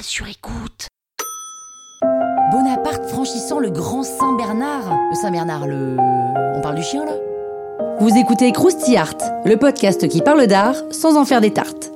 Sur écoute. Bonaparte franchissant le grand Saint-Bernard. Le Saint-Bernard, le... On parle du chien là? Vous écoutez Krusty Art, le podcast qui parle d'art sans en faire des tartes.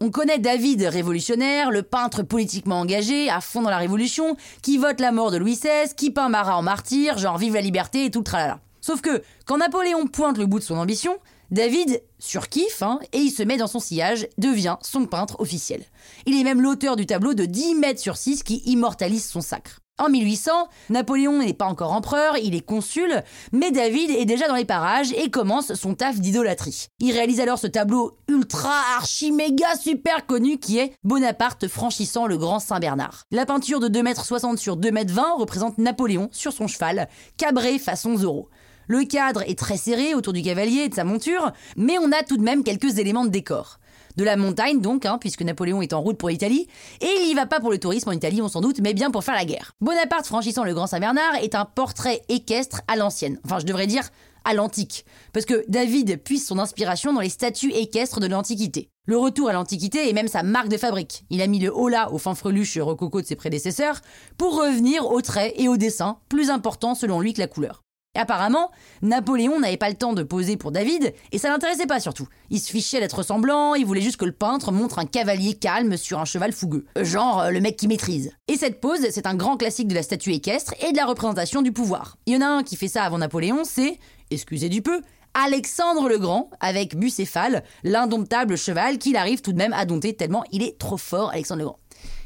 On connaît David révolutionnaire, le peintre politiquement engagé, à fond dans la révolution, qui vote la mort de Louis XVI, qui peint Marat en martyr, genre vive la liberté et tout le tralala. Sauf que, quand Napoléon pointe le bout de son ambition, David surkiffe hein, et il se met dans son sillage, devient son peintre officiel. Il est même l'auteur du tableau de 10 mètres sur 6 qui immortalise son sacre. En 1800, Napoléon n'est pas encore empereur, il est consul, mais David est déjà dans les parages et commence son taf d'idolâtrie. Il réalise alors ce tableau ultra archi méga super connu qui est Bonaparte franchissant le grand Saint-Bernard. La peinture de 2,60 m sur 2,20 m représente Napoléon sur son cheval, cabré façon Zorro. Le cadre est très serré autour du cavalier et de sa monture, mais on a tout de même quelques éléments de décor de la montagne donc, hein, puisque Napoléon est en route pour l'Italie, et il y va pas pour le tourisme en Italie, on s'en doute, mais bien pour faire la guerre. Bonaparte franchissant le Grand Saint-Bernard est un portrait équestre à l'ancienne, enfin je devrais dire à l'antique, parce que David puise son inspiration dans les statues équestres de l'Antiquité. Le retour à l'Antiquité est même sa marque de fabrique. Il a mis le holà au fanfreluche rococo de ses prédécesseurs pour revenir au trait et au dessin, plus important selon lui que la couleur. Apparemment, Napoléon n'avait pas le temps de poser pour David, et ça l'intéressait pas surtout. Il se fichait d'être ressemblant, il voulait juste que le peintre montre un cavalier calme sur un cheval fougueux. Genre euh, le mec qui maîtrise. Et cette pose, c'est un grand classique de la statue équestre et de la représentation du pouvoir. Il y en a un qui fait ça avant Napoléon, c'est, excusez du peu, Alexandre le Grand, avec Bucéphale, l'indomptable cheval qu'il arrive tout de même à dompter tellement il est trop fort, Alexandre le Grand.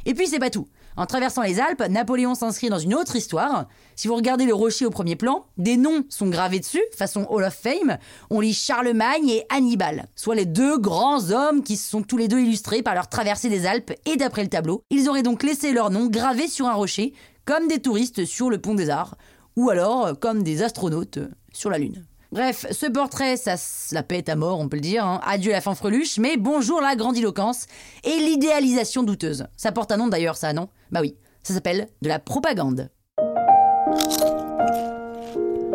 Et puis c'est pas tout. En traversant les Alpes, Napoléon s'inscrit dans une autre histoire. Si vous regardez le rocher au premier plan, des noms sont gravés dessus, façon Hall of Fame. On lit Charlemagne et Hannibal, soit les deux grands hommes qui se sont tous les deux illustrés par leur traversée des Alpes et d'après le tableau. Ils auraient donc laissé leur nom gravé sur un rocher, comme des touristes sur le pont des Arts, ou alors comme des astronautes sur la Lune. Bref, ce portrait, ça se la pète à mort, on peut le dire. Hein. Adieu la fanfreluche, mais bonjour la grandiloquence et l'idéalisation douteuse. Ça porte un nom d'ailleurs, ça, non? Bah oui, ça s'appelle de la propagande.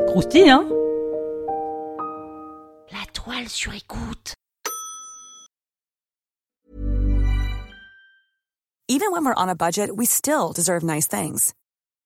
Croustille, hein? La toile sur écoute. Even when we're on a budget, we still deserve nice things.